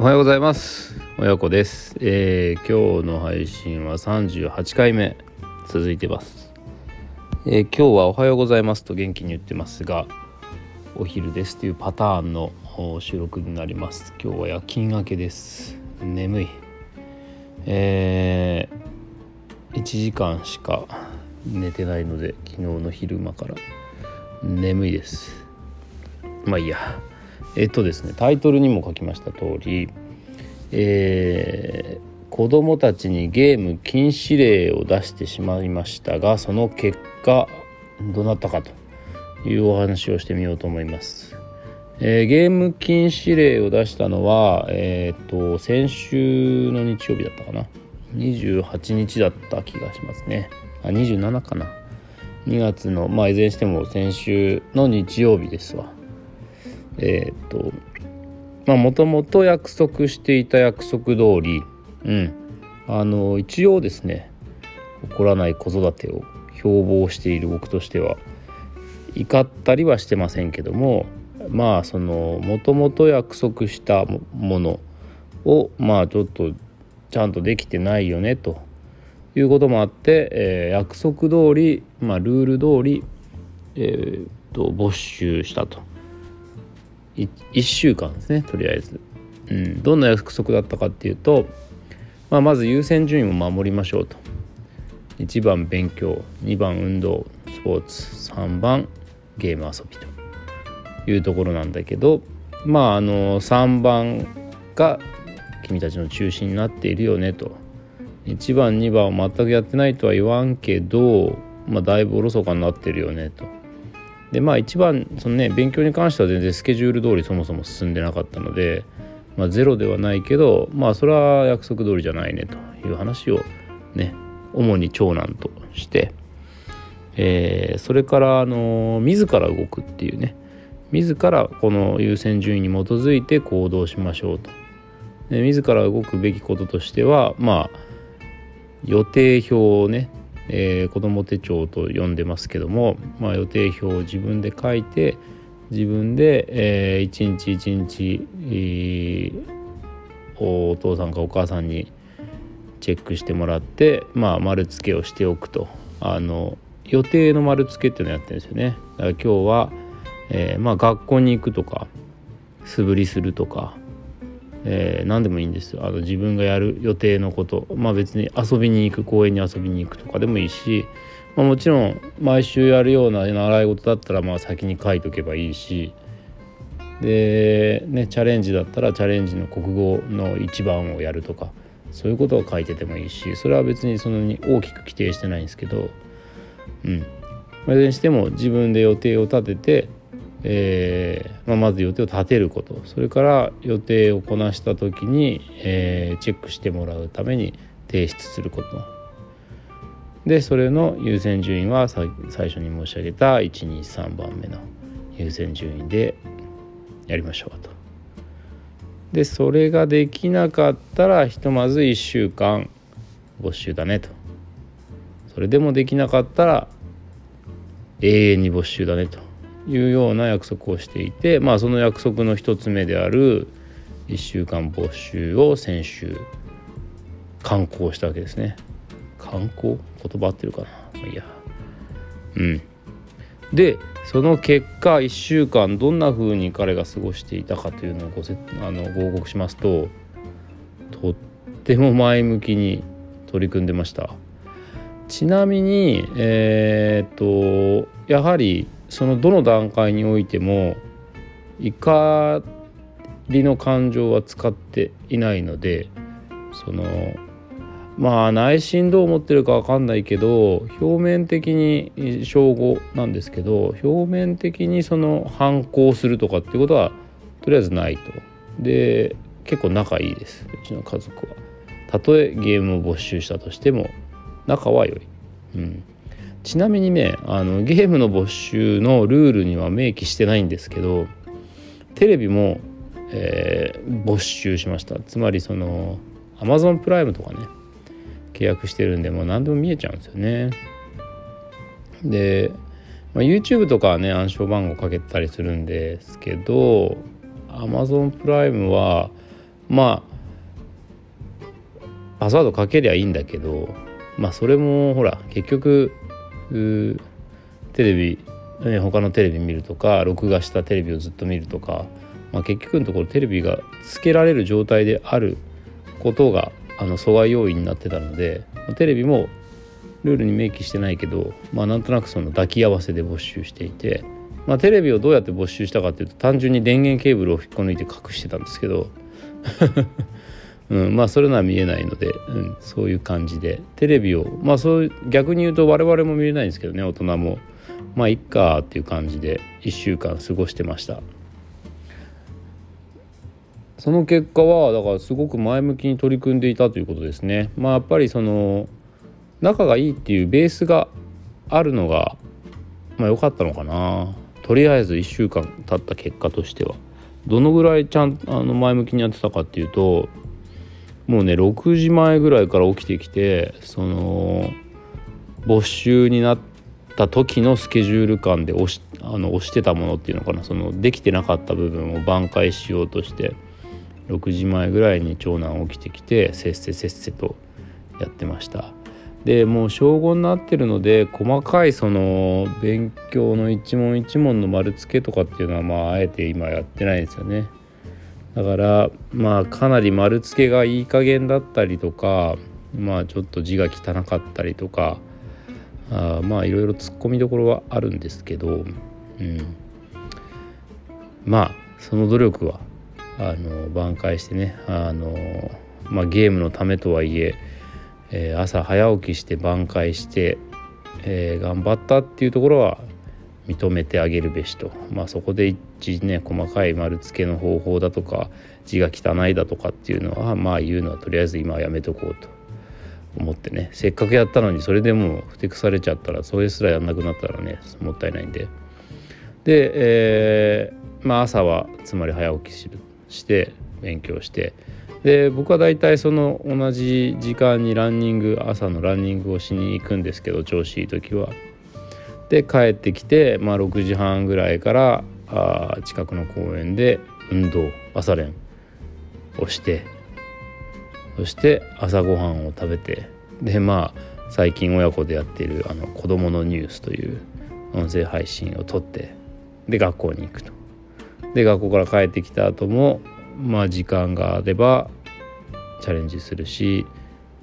おはようございます。親子です、えー、今日の配信は38回目。続いてます、えー、今日はおはようございますと元気に言ってますがお昼ですというパターンの収録になります。今日は夜勤明けです。眠い。えー、1時間しか寝てないので昨日の昼間から眠いです。まあいいや。えっとですねタイトルにも書きました通り、えー、子供たちにゲーム禁止令を出してしまいましたがその結果どうなったかというお話をしてみようと思います。えー、ゲーム禁止令を出したのは、えーと、先週の日曜日だったかな。28日だった気がしますね。あ27かな。2月のまあいずれにしても先週の日曜日ですわ。えっ、ともともと約束していた約束通りうん。あの一応ですね起こらない子育てを標榜している僕としては怒ったりはしてませんけどもまあそのもともと約束したものをまあちょっとちゃんとできてないよねということもあって、えー、約束通りまあルール通りえー、と没収したと。1週間ですねとりあえず、うん、どんな約束だったかっていうと、まあ、まず優先順位を守りましょうと。1番勉強2番運動スポーツ3番ゲーム遊びと。いうところなんだけどまああの3番が君たちの中心になっているよねと。1番2番を全くやってないとは言わんけど、まあ、だいぶおろそかになってるよねとでまあ一番そのね勉強に関しては全然スケジュール通りそもそも進んでなかったので、まあ、ゼロではないけどまあそれは約束通りじゃないねという話をね主に長男として、えー、それからあの自ら動くっていうね自らこの優先順位に基づいて行動しましょうと。で自ら動くべきこととしてはまあ予定表をねえー、子ども手帳と呼んでますけども、まあ、予定表を自分で書いて自分で、えー、一日一日、えー、お父さんかお母さんにチェックしてもらって、まあ、丸付けをしておくとあの予定の丸付けっていうのをやってるんですよね。だから今日は、えーまあ、学校に行くとか素振りするとかえー、何でもいいんですよ。あの自分がやる予定のこと。まあ別に遊びに行く公園に遊びに行くとかでもいいし、まあ、もちろん毎週やるような習い事だったらまあ先に書いとけばいいし。でねチャレンジだったらチャレンジの国語の一番をやるとかそういうことを書いててもいいしそれは別にそんなに大きく規定してないんですけどうん。それにしても自分で予定を立ててえーまあ、まず予定を立てることそれから予定をこなした時に、えー、チェックしてもらうために提出することでそれの優先順位は最初に申し上げた123番目の優先順位でやりましょうと。でそれができなかったらひとまず1週間没収だねと。それでもできなかったら永遠に没収だねと。いうような約束をしていてまあその約束の一つ目である1週間没収を先週刊行したわけですね。刊行？言葉合ってるかな？まあいいや。うん。でその結果1週間どんな風に彼が過ごしていたかというのをごせあのご報告しますととっても前向きに取り組んでました。ちなみにえー、っとやはりそのどの段階においても怒りの感情は使っていないのでそのまあ内心どう思ってるか分かんないけど表面的に称号なんですけど表面的にその反抗するとかっていうことはとりあえずないと。で結構仲いいですうちの家族は。たとえゲームを没収したとしても仲は良い。うんちなみにねあのゲームの没収のルールには明記してないんですけどテレビも、えー、没収しました。つまりその Amazon プライムとかね契約してるんでもう何でも見えちゃうんですよね。で、まあ、YouTube とかはね暗証番号かけたりするんですけど Amazon プライムはまあパスワードかけりゃいいんだけどまあそれもほら結局テレビ他のテレビ見るとか録画したテレビをずっと見るとか、まあ、結局のところテレビがつけられる状態であることがあの阻害要因になってたのでテレビもルールに明記してないけど、まあ、なんとなくその抱き合わせで没収していて、まあ、テレビをどうやって没収したかっていうと単純に電源ケーブルを引っこ抜いて隠してたんですけどうん、まあそれのは見えないので、うん、そういう感じで。テレビをまあそう逆に言うと我々も見れないんですけどね大人も。まあいっかっていう感じで1週間過ごしてました。その結果はだからすごく前向きに取り組んでいたということですね。まあやっぱりその仲がいいっていうベースがあるのがまあ良かったのかな。とりあえず1週間経った結果としては。どのぐらいちゃんあの前向きにやってたかっていうともうね6時前ぐらいから起きてきてその没収になった時のスケジュール感で押しあの押してたものっていうのかな。そのできてなかった部分を挽回しようとして6時前ぐらいに長男起きてきてせっせせっせとやってました。でもう小5になってるので細かいその勉強の一問一問の丸付けとかっていうのはまああえて今やってないんですよね。だからまあかなり丸付けがいい加減だったりとかまあちょっと字が汚かったりとかあまあいろいろ突っ込みどころはあるんですけど、うん、まあその努力はあの挽回してねあの、まあ、ゲームのためとはいええー、朝早起きして挽回して、えー、頑張ったっていうところは認めてあげるべしと、まあ、そこで一ね細かい丸付けの方法だとか字が汚いだとかっていうのはまあ言うのはとりあえず今はやめとこうと。思ってね。せっかくやったのにそれでもうふてくされちゃったらそれすらやんなくなったらねもったいないんで。で、えー、まあ朝はつまり早起きして勉強して。で僕は大体その同じ時間にランニング朝のランニングをしに行くんですけど調子いい時は。で帰ってきて、まあ、6時半ぐらいからあ近くの公園で運動朝練をしてそして朝ごはんを食べてでまあ最近親子でやっているあの子どものニュースという音声配信を撮ってで学校に行くと。で学校から帰ってきた後もまあ時間があればチャレンジするし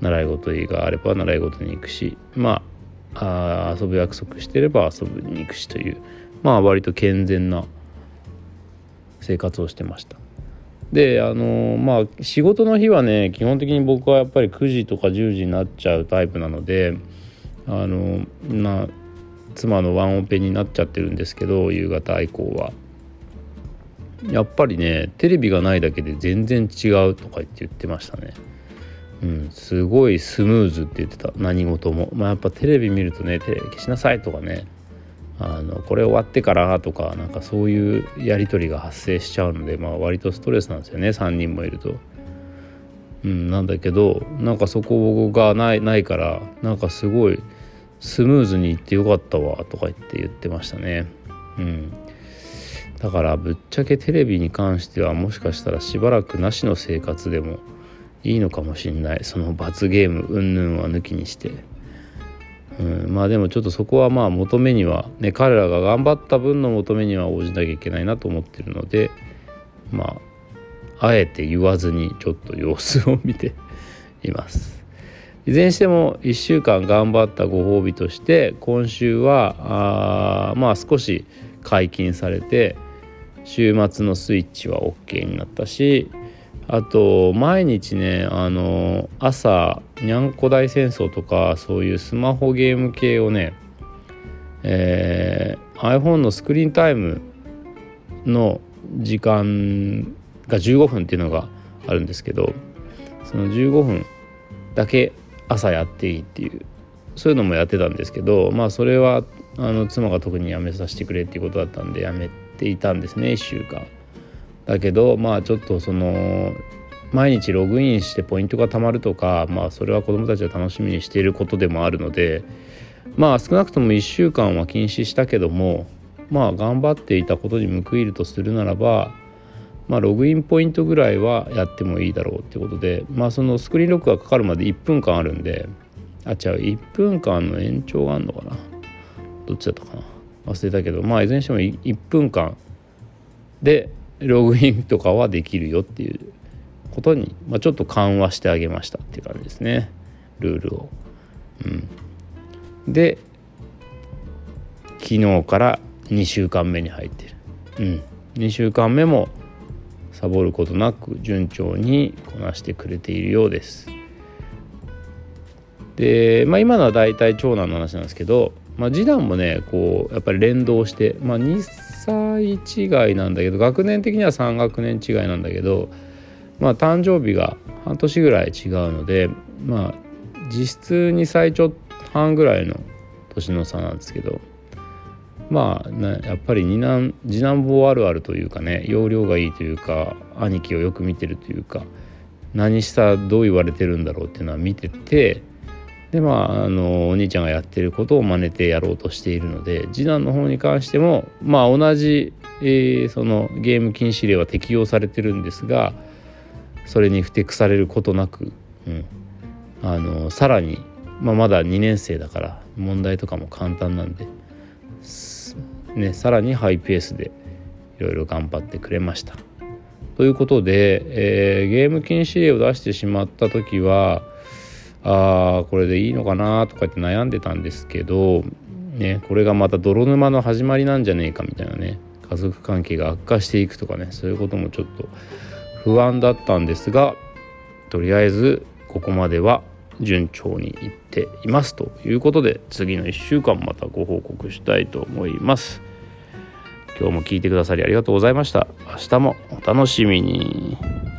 習い事があれば習い事に行くしまあ遊ぶ約束してれば遊ぶに行くしというまあ割と健全な生活をしてました。であのまあ仕事の日はね基本的に僕はやっぱり9時とか10時になっちゃうタイプなのであのな妻のワンオペになっちゃってるんですけど夕方以降は。やっぱりねテレビがないだけで全然違うとか言って言ってましたね。うん、すごいスムーズって言ってた。何事も、まあ、やっぱテレビ見るとねテレビ消しなさいとかね。あのこれ終わってからとかなんかそういうやり取りが発生しちゃうので、まあ、割とストレスなんですよね。3人もいると。うん、なんだけどなんかそこがないないからなんかすごいスムーズにいってよかったわとか言って言ってましたね。うん、だからぶっちゃけテレビに関してはもしかしたらしばらくなしの生活でもいいのかもしんない。その罰ゲーム云々は抜きにして、うん、まあでもちょっとそこはまあ求めにはね彼らが頑張った分の求めには応じなきゃいけないなと思ってるのでまああえて言わずにちょっと様子を見ています。いずれにしても1週間頑張ったご褒美として今週はあまあ少し解禁されて週末のスイッチは OK になったしあと毎日ねあの朝にゃんこ大戦争とかそういうスマホゲーム系をね、えー、iPhone のスクリーンタイムの時間が15分っていうのがあるんですけどその15分だけ朝やっていいっていうそういうのもやってたんですけどまあそれはあの妻が特にやめさせてくれっていうことだったんでやめていたんですね1週間。だけどまあちょっとその毎日ログインしてポイントが貯まるとかまあそれは子どもたちが楽しみにしていることでもあるのでまあ少なくとも1週間は禁止したけどもまあ頑張っていたことに報いるとするならばまあ、ログインポイントぐらいはやってもいいだろうってことで、まあ、そのスクリーンロックがかかるまで1分間あるんであ違う1分間の延長があるのかな？どっちだったかな？忘れたけどまあいずれにしても1分間でログインとかはできるよっていうことに、まあ、ちょっと緩和してあげましたっていう感じですねルールを。うん、で昨日から2週間目に入ってる。うん、2週間目もサボることなく順調にこなしてくれているようです。で、まあ、今のは大体長男の話なんですけど、まあ、次男もねこうやっぱり連動して、まあ、歳違いなんだけど学年的には3学年違いなんだけど、まあ、誕生日が半年ぐらい違うのでまあ実質2歳ちょ半ぐらいの年の差なんですけどまあ、ね、やっぱり二男次男坊あるあるというかね容量がいいというか兄貴をよく見てるというか何したどう言われてるんだろうっていうのは見ててでまああのお兄ちゃんがやってることを真似てやろうとしているので次男の方に関してもまあ同じ、えー、そのゲーム禁止令は適用されてるんですがそれに不適されることなく、うん、あのさらに、まあ、まだ2年生だから問題とかも簡単なんで、ね、さらにハイペースでいろいろ頑張ってくれました。ということで、えー、ゲーム禁止令を出してしまった時はあこれでいいのかなとかって悩んでたんですけど、ね、これがまた泥沼の始まりなんじゃねえかみたいなね家族関係が悪化していくとかねそういうこともちょっと不安だったんですがとりあえずここまでは順調にいっていますということで次の1週間またご報告したいと思います。今日も聞いてくださりありがとうございました。明日もお楽しみに。